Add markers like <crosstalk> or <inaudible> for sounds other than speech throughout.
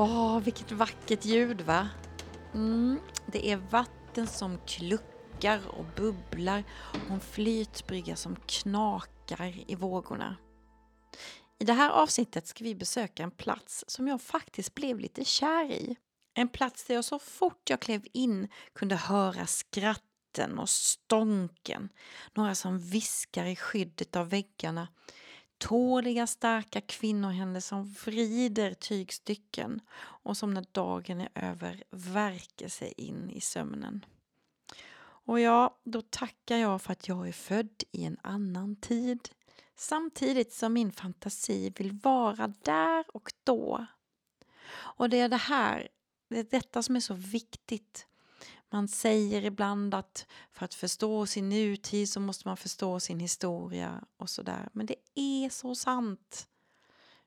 Åh, vilket vackert ljud va? Mm, det är vatten som kluckar och bubblar och en flytbrygga som knakar i vågorna. I det här avsnittet ska vi besöka en plats som jag faktiskt blev lite kär i. En plats där jag så fort jag klev in kunde höra skratten och stånken. Några som viskar i skyddet av väggarna tåliga starka kvinnohänder som vrider tygstycken och som när dagen är över värker sig in i sömnen. Och ja, då tackar jag för att jag är född i en annan tid samtidigt som min fantasi vill vara där och då. Och det är det här, det är detta som är så viktigt man säger ibland att för att förstå sin nutid så måste man förstå sin historia och sådär. Men det är så sant.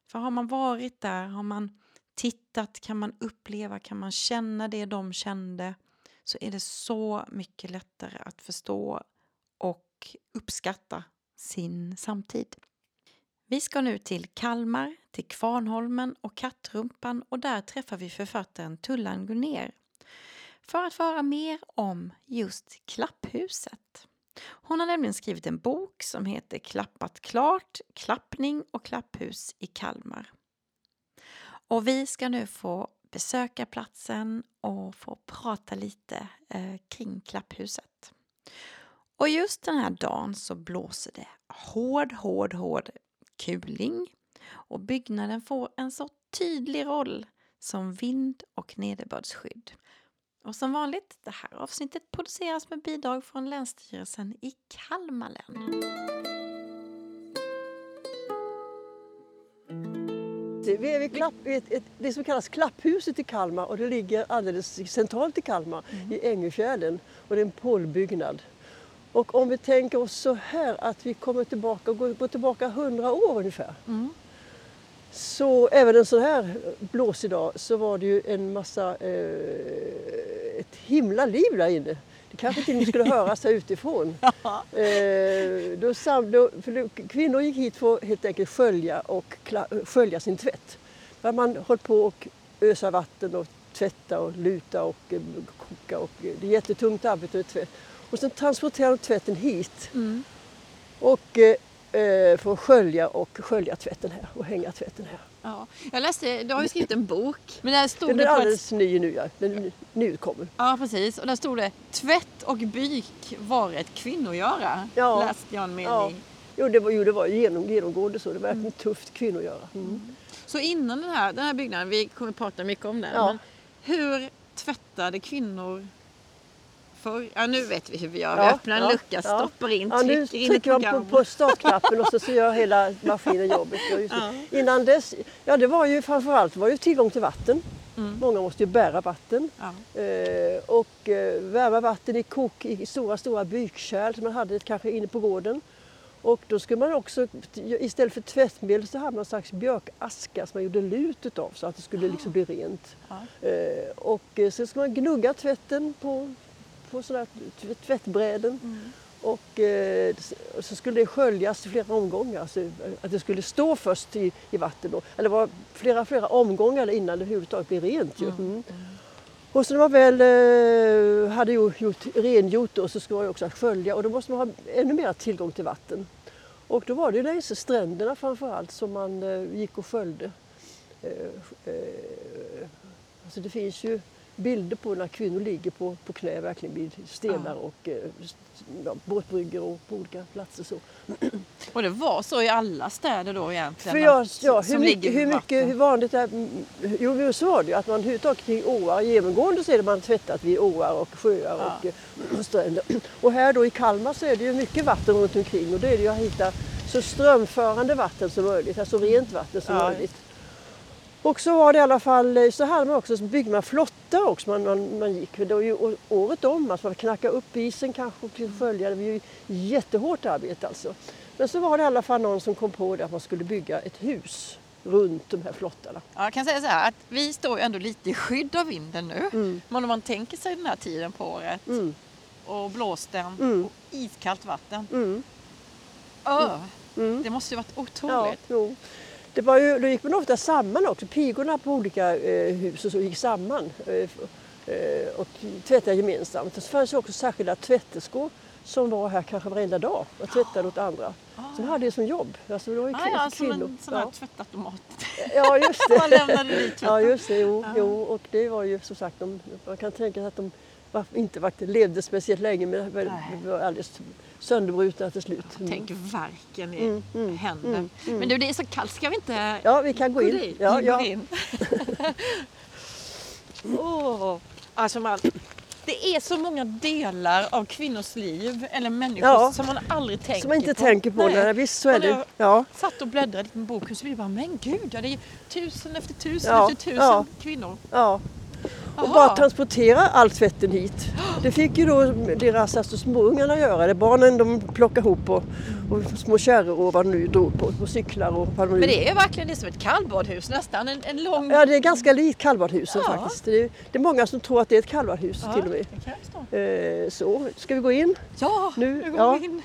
För har man varit där, har man tittat, kan man uppleva, kan man känna det de kände så är det så mycket lättare att förstå och uppskatta sin samtid. Vi ska nu till Kalmar, till Kvarnholmen och Kattrumpan och där träffar vi författaren Tullan Gunnér för att få höra mer om just Klapphuset. Hon har nämligen skrivit en bok som heter Klappat klart, klappning och klapphus i Kalmar. Och vi ska nu få besöka platsen och få prata lite eh, kring Klapphuset. Och just den här dagen så blåser det hård, hård, hård kuling och byggnaden får en så tydlig roll som vind och nederbördsskydd. Och som vanligt, det här avsnittet produceras med bidrag från Länsstyrelsen i Kalmar län. Vi är vid klapp, ett, ett, det som kallas Klapphuset i Kalmar och det ligger alldeles centralt i Kalmar mm. i Ängöfjärden och det är en polbyggnad. Och om vi tänker oss så här att vi kommer tillbaka, går, går tillbaka 100 år ungefär. Mm. Så även en sån här blåsig dag så var det ju en massa, eh, ett himla liv där inne. Det kanske inte ni skulle höras här utifrån. <laughs> eh, då, då, för kvinnor gick hit för att helt enkelt skölja, och skölja sin tvätt. Där man höll på och ösa vatten och tvätta och luta och eh, koka. Och, det är jättetungt arbete med tvätt. Och sen transporterade de tvätten hit. Mm. Och eh, Eh, att skölja och skölja tvätten här och hänga tvätten här. Ja. Jag läste, du har ju skrivit en bok. Men där stod den är alldeles ett... ny nu, ja. den nyutkommen. Ja precis och där stod det tvätt och byk var ett kvinnogöra. Ja. Läste jag en mening. Ja. Jo det var, jo, det var genom, genomgående så. Det var verkligen mm. tufft kvinnogöra. Mm. Mm. Så innan den här, den här byggnaden, vi kommer prata mycket om den. Ja. hur tvättade kvinnor för, ja nu vet vi hur vi gör. Vi öppnar en ja, lucka, ja. stoppar in, ja, trycker in Nu trycker man på, på startknappen och så, så gör hela maskinen jobbet. Ja. Innan dess, ja det var ju framförallt var ju tillgång till vatten. Mm. Många måste ju bära vatten. Ja. Eh, och eh, värma vatten i kok i stora, stora bykärl som man hade kanske inne på gården. Och då skulle man också, istället för tvättmedel så hade man en slags björkaska som man gjorde lut utav så att det skulle liksom bli rent. Ja. Eh, och eh, sen skulle man gnugga tvätten på på sådana tvättbräden. Mm. Och eh, så skulle det sköljas i flera omgångar. Så att det skulle stå först i, i vatten. Då. Eller det var flera, flera omgångar innan det överhuvudtaget blev rent. Ju. Mm. Mm. Och så när man väl eh, hade gjort, gjort, rengjort då, så skulle man också skölja och då måste man ha ännu mer tillgång till vatten. Och då var det längs stränderna framförallt som man eh, gick och sköljde. Eh, eh, alltså det finns ju bilder på när kvinnor ligger på, på knä verkligen vid stenar och eh, ja, båtbryggor och på olika platser. Så. <clears throat> Och det var så i alla städer då egentligen? För jag, ja, hur, mycket, hur, mycket, hur vanligt är Jo, så var det ju att man överhuvudtaget kring åar, genomgående så är det man tvättat vid åar och sjöar ja. och, eh, <clears throat> stränder. <clears throat> Och här då i Kalmar så är det ju mycket vatten runt omkring och då är det ju att hitta så strömförande vatten som möjligt, alltså rent vatten som ja. möjligt. Och så var det i alla fall, eh, så hade man också, så byggde man flottar också man, man, man gick. Det var ju året om, alltså man knackade upp isen kanske och följa. Det var ju jättehårt arbete alltså. Men så var det i alla fall någon som kom på det att man skulle bygga ett hus runt de här flottarna. Ja, jag kan säga så här att vi står ju ändå lite i skydd av vinden nu. Mm. Men om man tänker sig den här tiden på året mm. och blåsten mm. och iskallt vatten. Mm. Öh, det måste ju varit otroligt. Ja, Det var ju, då gick man ofta samman också. Pigorna på olika eh, hus och så gick samman eh, eh, och tvättade gemensamt. Och så fanns det också särskilda tvätterskor som var här kanske varenda dag och tvättade åt andra. Ah. Som hade det som jobb. Alltså, det var ah, ja, som en sån här ja. tvättautomat. Ja, just det. <laughs> man lämnade dit tvätten. Ja, just det. Jo, ja. jo, och det var ju som sagt, de, man kan tänka sig att de var, inte var, levde speciellt länge men det var alldeles sönderbrutna till slut. Mm. Tänk verken i mm, mm, händerna. Mm, mm, Men du, det är så kallt, ska vi inte Ja, vi kan gå in. Dit? Ja, ja. in. <laughs> oh, alltså man, det är så många delar av kvinnors liv eller människor ja, som man aldrig tänker på. Som man inte på. tänker på. Nej. visst så är det. Ja. satt och bläddrade i boken så vi bara, men gud, ja, det är tusen efter tusen ja, efter tusen kvinnor. Ja och bara transportera all tvätten hit. <gasps> Det fick ju då deras alltså, småungarna göra. Det. Barnen de plockade ihop och, och små kärror och vad de nu drog på, på cyklar. Och vad de Men det är verkligen det som ett kallbadhus nästan, en, en lång... Ja det är ganska likt kallbadhuset ja. faktiskt. Det är, det är, många som tror att det är ett kallbadhus ja, till och med. Eh, så, ska vi gå in? Ja, nu, nu går ja. vi in.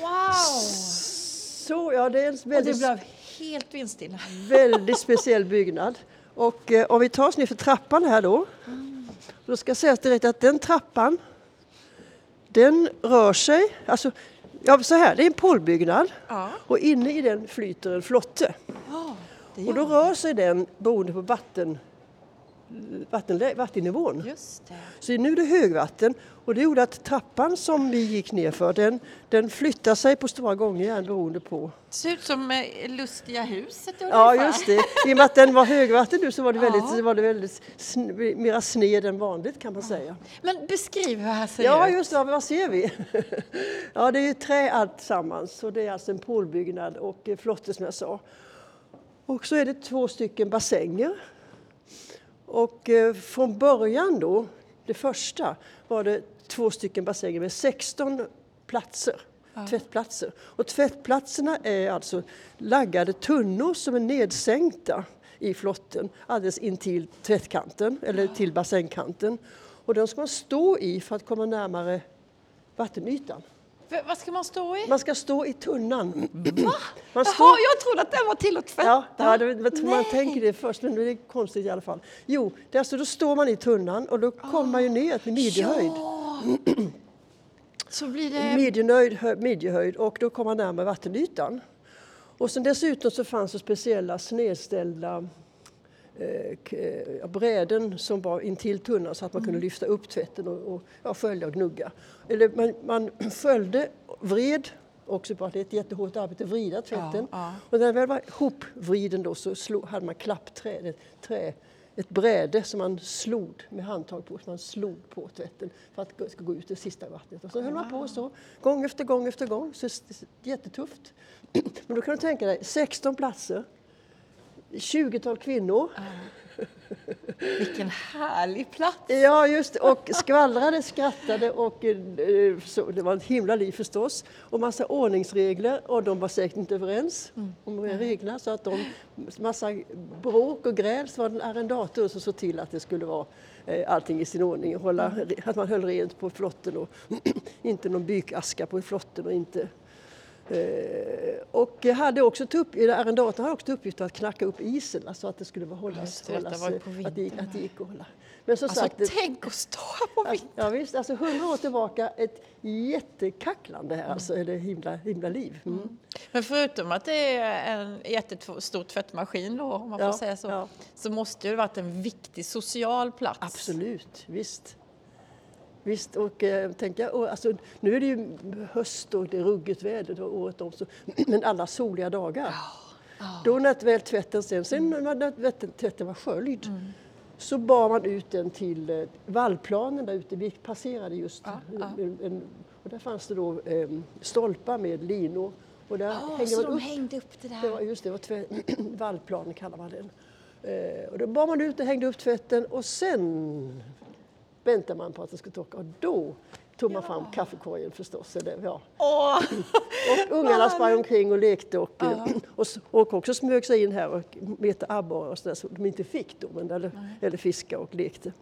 Wow! Så, ja, det är en väldigt, och det blev helt vindstilla. <laughs> Väldigt speciell byggnad. Och eh, om vi tar oss ner för trappan här då. Mm. Då ska sägas direkt att den trappan, den rör sig, alltså ja, så här, det är en pålbyggnad ja. och inne i den flyter en flotte. Ja, och då rör sig den beroende på vatten vatten, vattennivån. Just det. Så nu är det högvatten och det gjorde att trappan som vi gick ner för den, den flyttar sig på stora gånger beroende på. Det ser ut som eh, Lustiga huset Ja just det, i och med att den var högvatten nu så var det väldigt, ja. var det väldigt sn mera sned än vanligt kan man ja. säga. Men beskriv hur här ser ja, ut. Ja just det, vad ser vi? <laughs> ja det är trä alltsammans och det är alltså en pålbyggnad och eh, flotte som jag sa. Och så är det två stycken bassänger och eh, från början då, det första, var det två stycken bassänger med 16 platser, ja. tvättplatser. Och tvättplatserna är alltså laggade tunnor som är nedsänkta i flotten alldeles intill tvättkanten eller till bassängkanten. Och de ska man stå i för att komma närmare vattenytan. Vad ska man stå i? Man ska stå i tunnan. Va? <clears throat> Man står... Jaha, jag trodde att den var till att tvätta. Ja, ja det, man tänker det först, men det är konstigt i alla fall. Jo, det alltså, då står man i tunnan och då kommer man ju ner till midjehöjd. Ja. <clears throat> Så blir det... Midjenöjd, midjehöjd och då kommer man närmare vattenytan. Och sen dessutom så fanns det speciella snedställda eh, eh, bräden som var intill tunnan så att man kunde mm. lyfta upp tvätten och, och ja, skölja och gnugga. Eller man, man sköljde, vred också att det är ett jättehårt arbete att vrida tvätten. Ja, ja. Och när den väl var hopvriden då så slog, hade man klappträd, ett, trä, ett bräde som man slog med handtag på, som man slog på tvätten för att det ska gå ut det sista vattnet. Och så höll man på så, gång efter gång efter gång. Så jättetufft. <clears throat> Men då kan du tänka dig 16 platser 20-tal kvinnor. Vilken härlig plats! Ja, just Och skvallrade, skrattade och eh, så, det var ett himla liv förstås. Och massa ordningsregler och de var säkert inte överens mm. om reglerna så att de, massa bråk och gräl så var det en arrendator som såg till att det skulle vara eh, allting i sin ordning. Hålla, mm. Att man höll rent på flotten och <clears throat> inte någon bykaska på flotten och inte och hade också upp, arrendatorn hade också till uppgift att knacka upp isen, alltså att det skulle hållas, det, hållas det att, det, att det gick att hålla. Men som alltså, sagt, tänk att stå på vintern! Ja, visst, alltså hundra år tillbaka, ett jättekacklande här, alltså, eller himla, himla liv. Mm. Mm. Men förutom att det är en jättestor tvättmaskin då, om man ja, får säga så, ja. så måste det varit en viktig social plats. Absolut, visst. Visst, och eh, tänka, och, alltså, nu är det ju höst och det är ruggigt väder året om, så, <clears throat> men alla soliga dagar. Oh, oh. Då när väl tvätten sen, sen mm. när tvätten var sköljd, mm. så bar man ut den till eh, vallplanen där ute. Vi passerade just oh, en, en, och där fanns det då eh, stolpar med linor. Och där oh, hängde så man de upp, hängde upp det där? Det var, just det, var <clears throat> vallplanen kallar man den. Eh, och då bar man ut och hängde upp tvätten och sen väntade man på att det skulle torka och då tog man fram kaffekorgen förstås. Eller, ja. Oh. och ungarna sprang omkring och lekte och, uh <clears throat> och, och också smög sig in här och metade abborrar och sådär som de inte fick då, men, eller, eller fiska och lekte.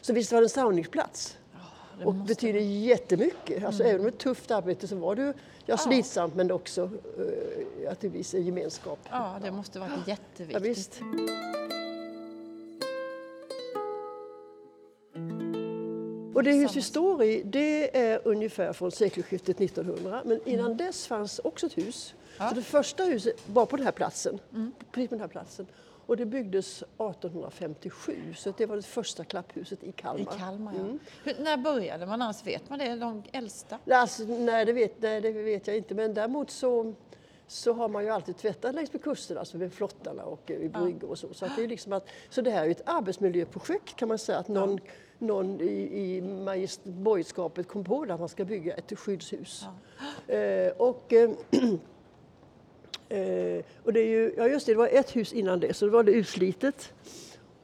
Så visst var det en samlingsplats. och måste... betyder jättemycket. Alltså, mm. Även om det ett tufft arbete så var det ja, ja. slitsamt men också uh, att det visar gemenskap. Ja, det måste varit jätteviktigt. Ja, Och det hus vi står i det är ungefär från sekelskiftet 1900 men innan mm. dess fanns också ett hus. Ja. Så det första huset var på den här platsen, mm. precis på den här platsen. Och det byggdes 1857 så det var det första klapphuset i Kalmar. I Kalmar ja. mm. När började man annars? Vet man det? De äldsta? Alltså, nej, det vet, nej, det vet jag inte men däremot så så har man ju alltid tvättat längs med kusterna, alltså vid flottarna och i bryggor och så. Så, det är liksom att, så det här är ett arbetsmiljöprojekt kan man säga, att någon, ja. Någon i, i borgerskapet kom på att man ska bygga ett skyddshus. Ja. Eh, och, eh, <clears throat> eh, och det är ju, ja just det, det var ett hus innan det, så då var det utslitet.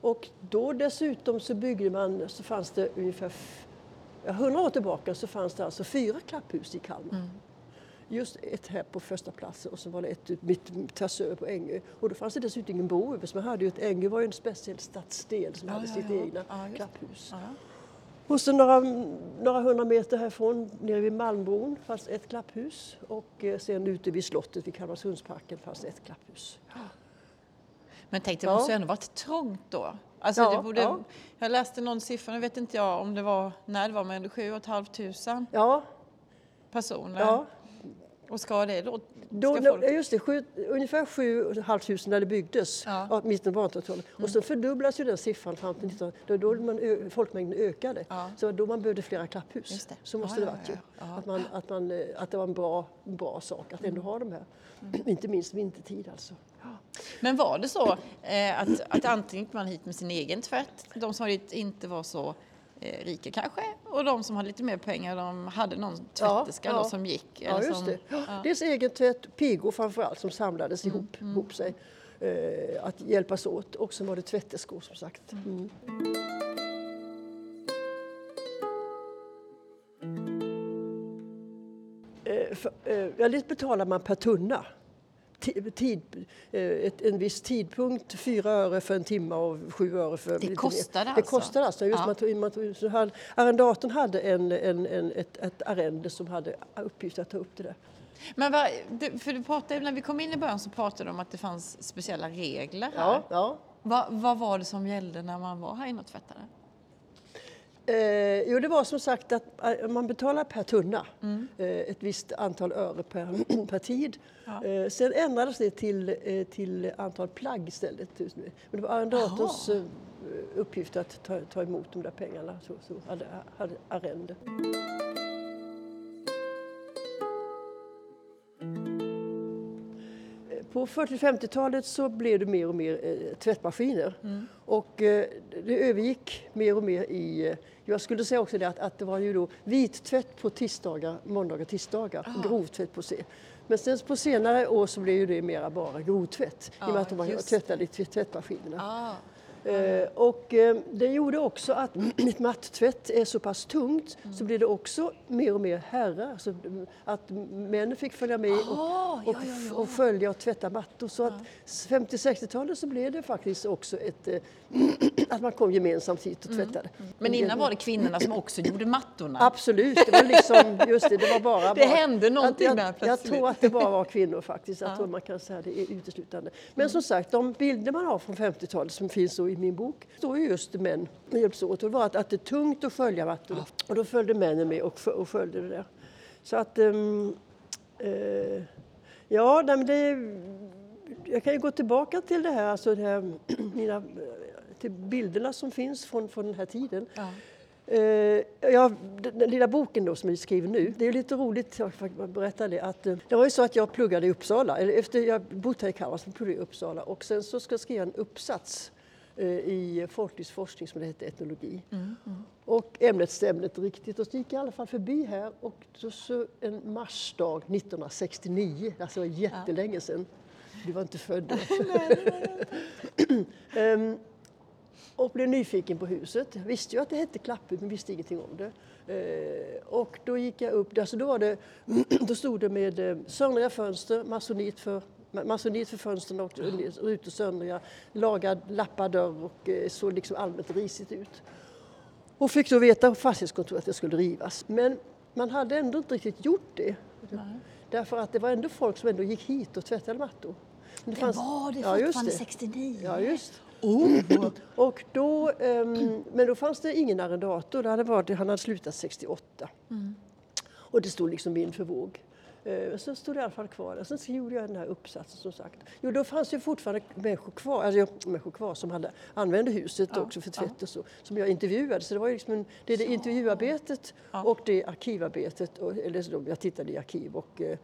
Och då dessutom så byggde man, så fanns det ungefär, ja, 100 år tillbaka så fanns det alltså fyra klapphus i Kalmar. Mm just ett här på första platsen och så var det ett mitt tvärs över på Ängö. Och då fanns det dessutom ingen bro över, så man hade ju ett Ängö var ju en speciell stadsdel som ja, hade ja, sitt ja. egna klapphus. Och så några, några hundra meter härifrån, nere vid Malmbron, fanns ett klapphus och eh, sen ute vid slottet vid Kalmarsundsparken fanns ett klapphus. Men tänk, det måste ju ändå varit trångt då? Alltså ja, borde, ja. Jag läste någon siffra, nu vet inte jag om det var när det var, men 7 500 ja. personer. Ja. Och ska det då? då ska folk... Just det, sju, ungefär 7 500 när det byggdes, ja. mitten på 1800-talet. Mm. Och så fördubblas ju den siffran fram till 1900 då, då man, folkmängden ökade. Ja. Så då man behövde flera klapphus. Så måste ja, det varit ju. Att, man, att, man, eh, att det var en bra, bra sak att ändå mm. ha de här. Mm. Inte minst vintertid alltså. Men var det så eh, att, att antingen gick man hit med sin egen tvätt, de som inte var så eh, rika kanske och de som hade lite mer pengar de hade någon tvätterska ja, ja. som gick. Ja, just som, det. Ja. Dels egen tvätt, pigor framförallt som samlades mm, ihop, mm. ihop sig. Eh, att hjälpas åt och sen var det tvätterskor som sagt. Mm. mm. Eh, för, eh, betalar man per tunna tid, eh, ett, en viss tidpunkt, fyra öre för en timme och sju öre för... Det kostar alltså? Det kostar alltså. Just ja. man tog, man tog, så hade, arrendatorn hade en, en, en, ett, ett arrende som hade uppgift att ta upp det där. Men vad, för du pratade, när vi kom in i början så pratade du om att det fanns speciella regler här. Ja, ja. Vad, vad var det som gällde när man var här inne och tvättade? Eh, jo, det var som sagt att eh, man betalar per tunna, mm. eh, ett visst antal öre per, <clears throat> per tid. Ja. Eh, sen ändrades det till, eh, till antal plagg istället. Men det var arrendatorns eh, uppgift att ta, ta emot de där pengarna, så, så hade, hade arrende. På 40-50-talet så blev det mer och mer eh, tvättmaskiner. Mm. Och eh, det övergick mer och mer i, eh, jag skulle säga också det att, att det var ju då vittvätt på tisdagar, måndagar, tisdagar, ah. grovtvätt på se. Men sen på senare år så blev det mera bara grovtvätt ah, i och med att de tvättade i tvättmaskinerna. Ah. Eh, och eh, det gjorde också att <clears throat> ett mattvätt är så pass tungt mm. så blir det också mer och mer herrar. Så att männen fick följa med och, och, ja, ja, ja. och, följa och tvätta mattor. Så att 50-60-talet så blev det faktiskt också ett, eh, <clears throat> att man kom gemensamt hit och mm. tvättade. Mm. Men innan var det kvinnorna som också gjorde mattorna? Absolut, det var liksom, just det, det var bara... <laughs> det bara, hände någonting jag, där plötsligt. Jag tror att det bara var kvinnor faktiskt, <laughs> jag tror man kan säga det är uteslutande. Men mm. som sagt, de bilder man har från 50-talet som finns så i min bok står ju just män hjälps åt. det var att, att det är tungt att följa mattorna. Ja. Och då följde männen med och, och följde det där. Så att... Um, uh, ja, nej, men det, jag kan ju gå tillbaka till det här, alltså det här, <clears throat> mina, till bilderna som finns från, från den här tiden. Ja. Uh, ja, den lilla boken då som jag skriver nu, det är lite roligt, jag berätta det, att uh, det var ju så att jag pluggade i Uppsala, eller efter jag bott här i Kalmar så pluggade jag i Uppsala och sen så ska jag skriva en uppsats Eh, i folklivsforskning som det hette, etnologi. Mm, mm. Och ämnet stämde inte riktigt och så gick jag i alla fall förbi här och så, så en marsdag 1969, alltså jättelänge sedan. Du var inte född då. <laughs> um, <clears throat> och blev nyfiken på huset. Jag visste ju att det hette Klapphus men visste ingenting om det. Uh, och då gick jag upp, alltså då, var det, <clears throat> då stod det med söndriga fönster, masonit för masonit för fönstren och rutor söndriga, lagad lappad dörr och eh, såg liksom allmänt risigt ut. Och fick då veta på fastighetskontoret att det skulle rivas. Men man hade ändå inte riktigt gjort det. Nej. Därför att det var ändå folk som ändå gick hit och tvättade mattor. det, det fanns, var det fortfarande ja, det. 69? Ja, just oh. <clears throat> och då, um, Men då fanns det ingen arrendator, det hade varit, han hade slutat 68. Mm. Och det stod liksom vind för våg. Uh, så stod det i alla fall kvar där. Sen så gjorde jag den här uppsatsen som sagt. Jo, då fanns det fortfarande människor kvar, alltså, människor kvar som hade, använde huset ja, också för tvätt ja. och så, som jag intervjuade. Så det var liksom en, det det intervjuarbetet ja. och det arkivarbetet, och, eller jag tittade i arkiv och uh,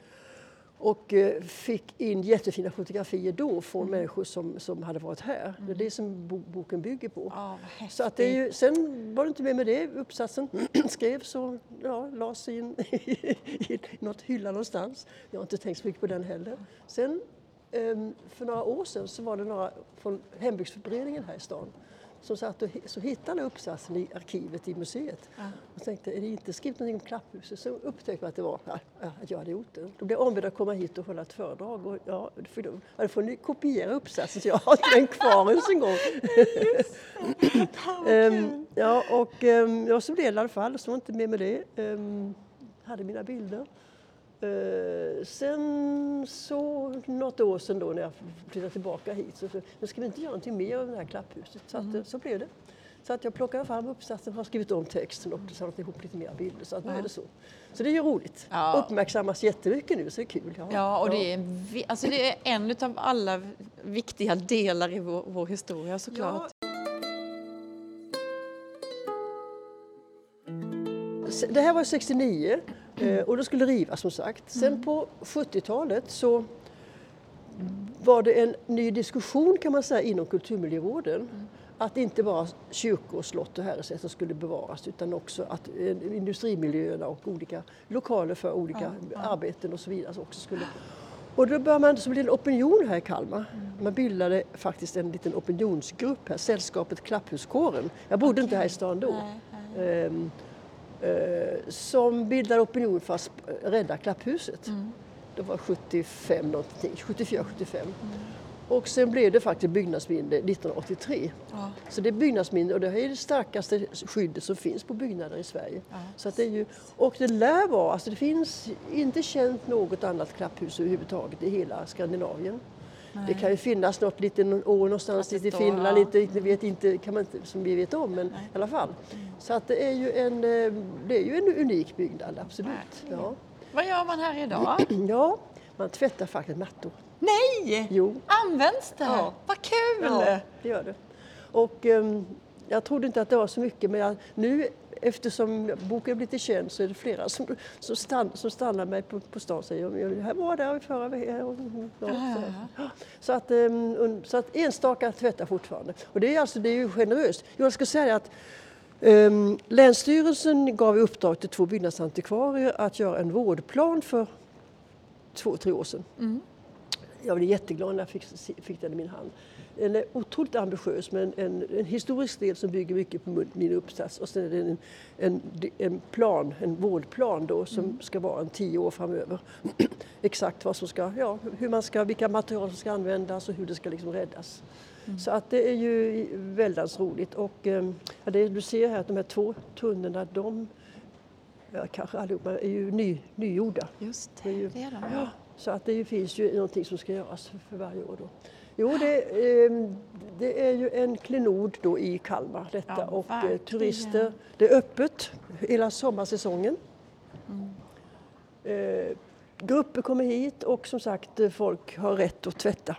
och eh, fick in jättefina fotografier då från mm. människor som, som hade varit här. Mm. Det är det som boken bygger på. Oh, så att det är ju, sen var det inte mer med det. Uppsatsen <clears throat> skrevs och ja, lades in <laughs> i något hylla någonstans. Jag har inte tänkt så mycket på den heller. Sen ehm, för några år sedan så var det några från hembygdsföreningen här i stan som satt och så hittade uppsatsen i arkivet i museet. Ja. Och tänkte, är det inte skrivit någonting om Klapphuset? Så upptäckte jag att det var att jag hade gjort det. Då blev jag ombedd att komma hit och hålla ett föredrag. Och ja, för då, ja, får ni kopiera uppsatsen så jag har inte den kvar ens en gång. um, <laughs> ja, och um, ja, så blev det i alla fall. Så var inte med med det. Um, hade mina bilder. Uh, sen så något år sedan då när jag flyttade tillbaka hit så, så ska vi inte göra någonting mer av det här klapphuset. Så, att, mm. så blev det. Så att jag plockade fram uppsatsen, har skrivit om texten och samlat ihop lite mer bilder. Så att nu är det så. Så det är ju roligt. Ja. Uppmärksammas jättemycket nu så det är kul. Ja, ja och det är, alltså det är en av alla viktiga delar i vår, vår historia såklart. Ja. Det här var 69 Eh, och då skulle det rivas som sagt. Sen mm. på 70-talet så var det en ny diskussion kan man säga inom kulturmiljövården. Mm. Att inte bara kyrkor, slott och herresäten skulle bevaras utan också att eh, industrimiljöerna och olika lokaler för olika arbeten och så vidare också skulle och då började man, så blev det en opinion här i Kalmar. Mm. Man bildade faktiskt en liten opinionsgrupp här, Sällskapet Klapphuskåren. Jag bodde okay. inte här i stan då. Nej, nej. Um, som bildar opinion för att rädda Klapphuset. Mm. Det var 75 någonting, 74, 75. Mm. Och sen blev det faktiskt byggnadsminne 1983. Ja. Så det är byggnadsminne och det är det starkaste skyddet som finns på byggnader i Sverige. Ja. Så att det är ju, och det lär vara, alltså det finns inte känt något annat klapphus överhuvudtaget i hela Skandinavien. Det kan ju finnas något litet år någonstans i Finland, ja. inte, vet inte, kan man inte, som vi vet om, men Nej. i alla fall. Mm. Så att det är ju en, eh, det är ju en unik byggnad, absolut. Ja. Vad gör man här idag? <clears throat> Ja, man tvättar faktiskt mattor. Nej! Jo. Används det? Ja. Vad kul! Ja, det gör det. Och um, jag trodde inte att det var så mycket, men jag, nu eftersom boken blivit känd så är det flera som, som, stann, som stannar mig på, på stan och säger här var där förra veckan. Ja, så, att, um, så att enstaka tvättar fortfarande. Och det är, alltså, det är ju generöst. Jag ska säga att um, Länsstyrelsen gav i uppdrag till två byggnadsantikvarier att göra en vårdplan för två, tre år sedan. Mm. Jag blev jätteglad när jag fick, fick den i min hand. Den är otroligt ambitiös med en, en, historisk del som bygger mycket på min uppsats och sen är det en, en, en plan, en vårdplan då som mm. ska vara en tio år framöver. <clears throat> Exakt vad som ska, ja, hur man ska, vilka material som ska användas och hur det ska liksom räddas. Mm. Så att det är ju väldigt roligt och ja, det du ser här att de här två tunnorna de ja, kanske allihopa är ju ny, nygjorda. Just det, det är, ju, det är de. Ja, så att det finns ju någonting som ska göras för, varje år då. Jo, det, eh, det, är ju en klenod då i Kalmar detta ja, och eh, turister. Det är öppet hela sommarsäsongen. Mm. Eh, grupper kommer hit och som sagt eh, folk har rätt att tvätta.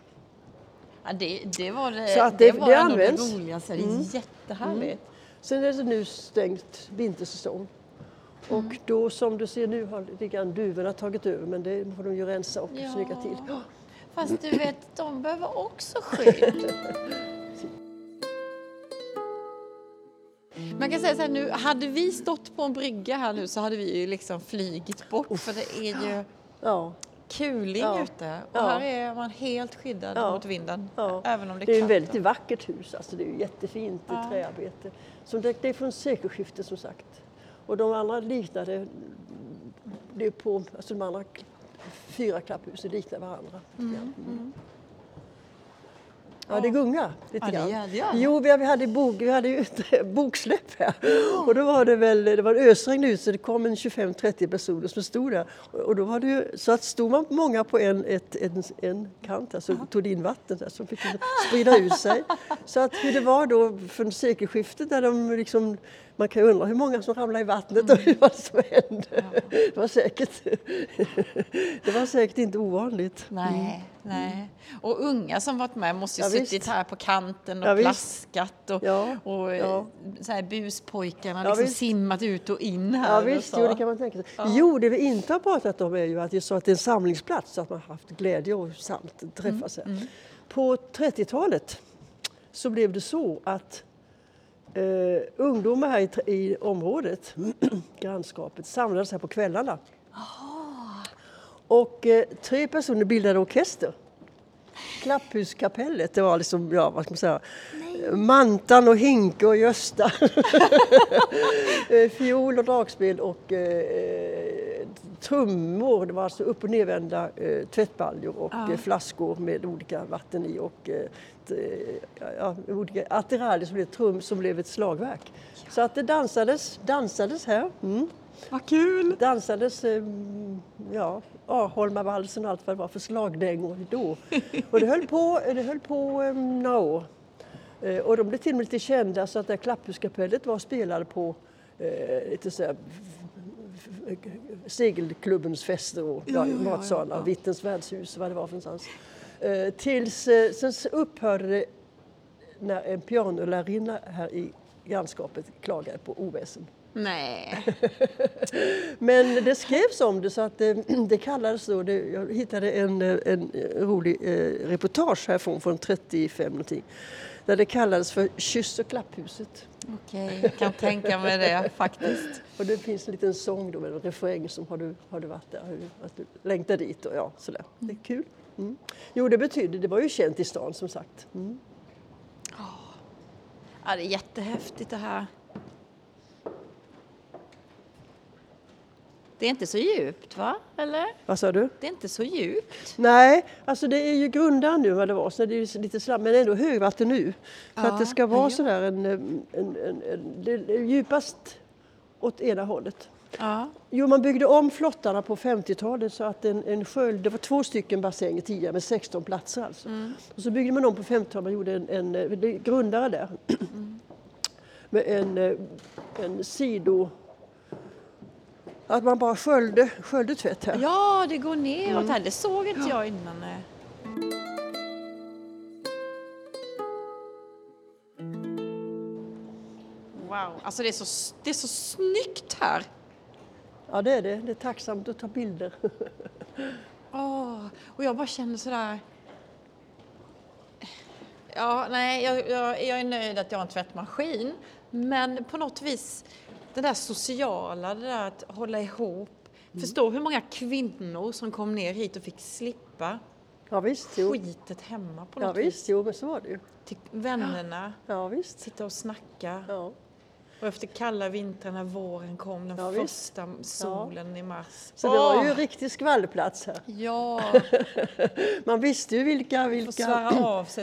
Ja, det, det var det, Så att det, det var det används. roligaste. Det är mm. jättehärligt. Mm. Sen är det nu stängt vintersäsong. Och mm. då som du ser nu har lite grann duvorna tagit över men det får de ju rensa och ja. snygga till. <gasps> Fast du vet, de behöver också skydd. Man kan säga så här nu, hade vi stått på en brygga här nu så hade vi ju liksom flygit bort Uff. för det är ju ja. kuling ja. ute och ja. här är man helt skyddad ja. mot vinden. Ja. Även om det, är det är ett väldigt vackert hus, alltså det är ju jättefint ja. träarbete. Så det, det är från sekelskiftet som sagt. Och de andra liknade det på, alltså de andra fyra klapphus liknar varandra. Mm, mm. Ja, det gungar lite Ja, grann. det. Jo, vi, hade, bok, vi hade ju ett <laughs> boksläpp här. Och då var det väl, det var ösregn ut så det kom en 25-30 personer som stod där. Och då var det ju, så att stod man många på en, ett, en, en kant här, så tog det in vatten där, så fick det sprida ut sig. <laughs> Så att hur det var då från sekelskiftet där de liksom man kan ju undra hur många som ramlade i vattnet och <laughs> vad som hände. Det var säkert, <laughs> det var säkert inte ovanligt. Nej, nej. Och unga som varit med måste ju Ja, suttit visst. här på kanten och Ja, plaskat och, Ja, och eh, ja. så här buspojkarna Ja, liksom visst. simmat ut och in här. Ja visst, så. jo, det kan man tänka sig. Jo, det vi inte har pratat om är ju att vi sa att det är en samlingsplats, så att man haft glädje och samt träffas Mm, här. På 30-talet så blev det så att eh, ungdomar här i, i området, <clears throat> grannskapet, samlades här på kvällarna. Och eh, tre personer bildade orkester. Klapphuskapellet, det var liksom, ja vad ska man säga, Mantan och Hinke och Gösta. <laughs> Eh, Fiol och dragspel och eh, trummor. Det var alltså upp och nedvända eh, tvättbaljor och eh, flaskor med olika vatten i och eh, t- ja, olika attiraljer som blev trum som blev ett slagverk. Så att det dansades, dansades här. Mm. Vad kul! Dansades, eh, ja, Arholmavalsen och allt vad det var för slagdängor då. Och det höll på, det höll på eh, några år. Eh, och de blev till och med lite kända så att där Klapphuskapellet var spelade på eh, lite så här, segelklubbens fester och ja, matsalar, Vittens värdshus vad det var för någonstans. Eh, tills, eh, sen upphörde det när en pianolärarinna här i grannskapet klagade på oväsen. Nej. <laughs> Men det skrevs om det så att det, <clears throat> det kallades då, det, jag hittade en, eh, en rolig eh, reportage härifrån från 35 någonting. Där det kallades för Kyss och klapphuset. Okej, jag kan tänka mig det faktiskt. Och det finns en liten sång då med en refräng som har du, har du varit där, har du, att du längtar dit och ja sådär. Det är kul. Mm. Jo det betyder, det var ju känt i stan som sagt. Mm. Ja, det är jättehäftigt det här. Det är inte så djupt va? Eller? Vad sa du? Det är inte så djupt. Nej, alltså det är ju grundare nu vad det var, så det är lite slamm, men ändå högvatten nu. För Ja, att det ska vara ja. sådär en, en, en, en, det är djupast åt ena hållet. Ja. Jo, man byggde om flottarna på 50-talet så att en, en sköld, det var två stycken bassänger tidigare med 16 platser alltså. Och så byggde man om på 50-talet, man gjorde en, en eh, grundare där. med en, eh, en sido... Att man bara sköljde, sköljde tvätt här. ja, det går neråt här. Det såg inte jag innan. eh. Wow, alltså det är så, det är så snyggt här. Ja, det är det. Det är tacksamt att ta bilder. <laughs> Åh, och jag bara känner sådär... Ja, nej, jag, jag, jag är nöjd att jag har en tvättmaskin. Men på något vis, det där sociala, det där att hålla ihop. Förstå hur många kvinnor som kom ner hit och fick slippa Ja, visst. Skitet hemma på Ja, något visst. vis. Jo, men så var det ju. Till vännerna, Ja, visst. sitta och snacka. Ja. Och efter kalla vintrar när våren kom, den Ja, första solen i mars. Så det var ju Åh! en riktig skvallerplats här. Ja, <laughs> Man visste ju vilka, vilka,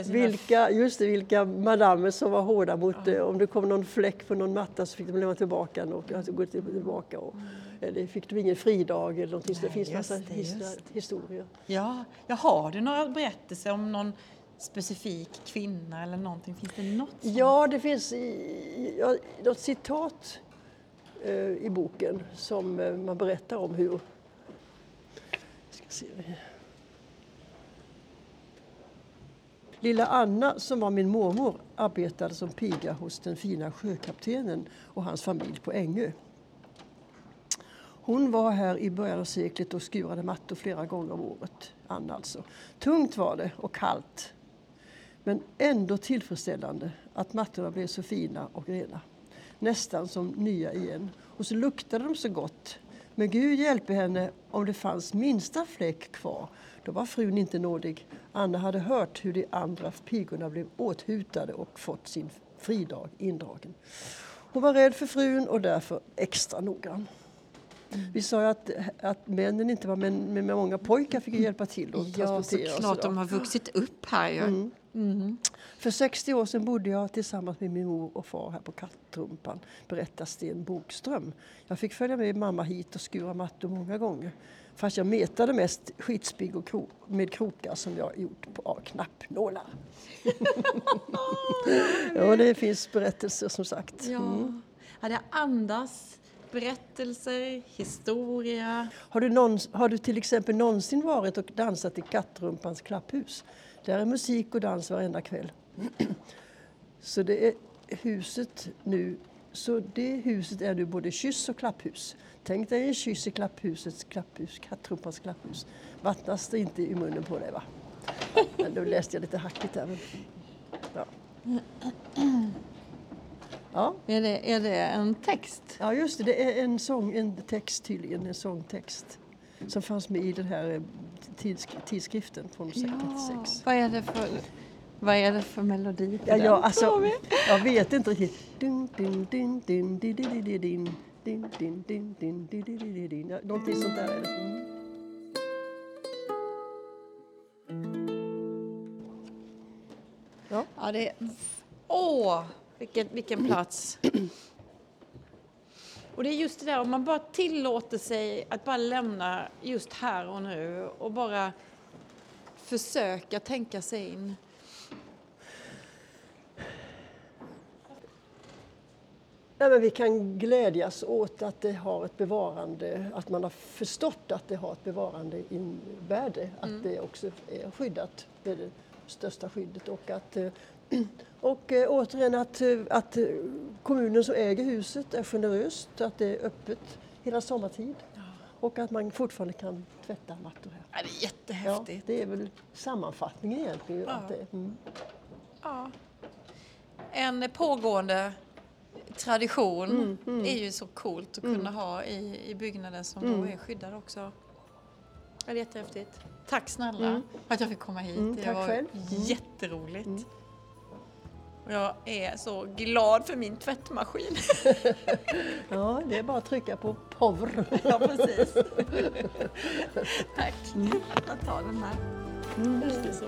vilka, just det, vilka madamer som var hårda mot eh, om det kom någon fläck på någon matta så fick de lämna tillbaka den och alltså, gå till- tillbaka. Och, eller fick de ingen fridag eller någonting. så det Nej, finns massa det, historier. Ja, ja, har du några berättelser om någon specifik kvinna eller någonting? Finns det något? Som... Ja, det finns i, ja, något citat eh, i boken som eh, man berättar om hur... Ska se. Lilla Anna, som var min mormor, arbetade som piga hos den fina sjökaptenen och hans familj på Ängö. Hon var här i början av seklet och skurade mattor flera gånger om året. Anna alltså. Tungt var det och kallt. Men ändå tillfredsställande att mattorna blev så fina och rena. Nästan som nya igen. Och så luktade de så gott. Men Gud hjälpe henne om det fanns minsta fläck kvar. Då var frun inte nådig. Anna hade hört hur de andra pigorna blev åthutade och fått sin fridag indragen. Hon var rädd för frun och därför extra noggrann. Vi sa ju att, att männen inte var män, men många pojkar fick hjälpa till och Ja, transportera. såklart. sådär. De har vuxit upp här ju. Mm. Mm. För 60 år sedan bodde jag tillsammans med min mor och far här på Kattrumpan, berättar Sten Bokström. Jag fick följa med mamma hit och skura mattor många gånger. Fast jag metade mest skitspigg och kro med krokar som jag gjort på knappnålar. <laughs> ja, det finns berättelser som sagt. Mm. Ja, det andas berättelser, historia. Har du, någon, har du till exempel någonsin varit och dansat i Kattrumpans klapphus? Där är musik och dans varenda kväll. <clears throat> Så det är huset nu så det huset är nu både kyss och klapphus. Tänk dig en kyss i klapphusets klapphus, Kattrumpans klapphus. Vattnas det inte i munnen på dig va? Men då läste jag lite hackigt där. Men, ja. Ja. Är, det, är det en text? Ja just det, det är en, sång, en text tydligen, en sångtext. Som fanns med i den här eh, tidskriften från 1996. Ja, vad är det för vad är det för melodi ja? Ja, alltså, jag vet inte riktigt. Någonting sånt där är det. Ja. ja, det är... Åh, vilken, vilken plats. Och det är just det där, om man bara tillåter sig att bara lämna just här och nu och bara försöka tänka sig in. Ja, men vi kan glädjas åt att det har ett bevarande, att man har förstått att det har ett bevarande värde, att mm. det också är skyddat, det är det största skyddet och att eh, och äh, återigen att, eh, att kommunen som äger huset är generöst, att det är öppet hela sommartid och att man fortfarande kan tvätta mattor här. Ja, det är jättehäftigt. Ja, det är väl sammanfattningen egentligen. Ja. Att det, mm. ja. En pågående tradition mm, mm. är ju så coolt att kunna mm. ha i, i byggnader som då mm. är skyddade också. Ja, det är jättehäftigt. Tack snälla mm. för att jag fick komma hit. Mm, det var själv. jätteroligt. Mm. Och jag är så glad för min tvättmaskin. <laughs> ja, det är bara att trycka på power. <laughs> ja, precis. Tack. Jag tar den här. Mm. Det är så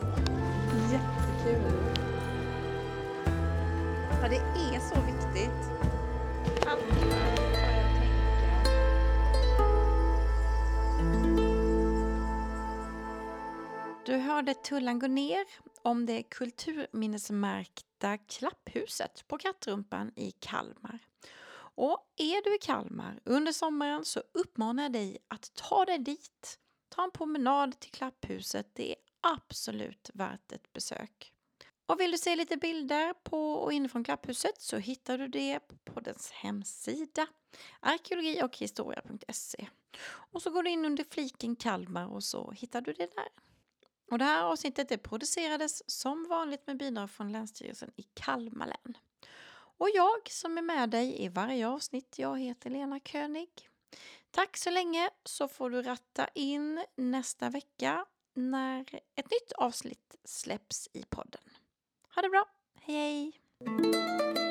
Jättekul. Ja, det är så viktigt. Du hörde Tullan gå ner om det kulturminnesmärkta klapphuset på Kattrumpan i Kalmar. Och är du i Kalmar under sommaren så uppmanar jag dig att ta dig dit. Ta en promenad till klapphuset. Det är absolut värt ett besök. Och vill du se lite bilder på och inifrån klapphuset så hittar du det på poddens hemsida arkeologi och historia.se. Och så går du in under fliken Kalmar och så hittar du det där. Och det här avsnittet det producerades som vanligt med bidrag från Länsstyrelsen i Kalmar län. Och jag som är med dig i varje avsnitt, jag heter Lena König. Tack så länge så får du ratta in nästa vecka när ett nytt avsnitt släpps i podden. Ha det bra, hej hej!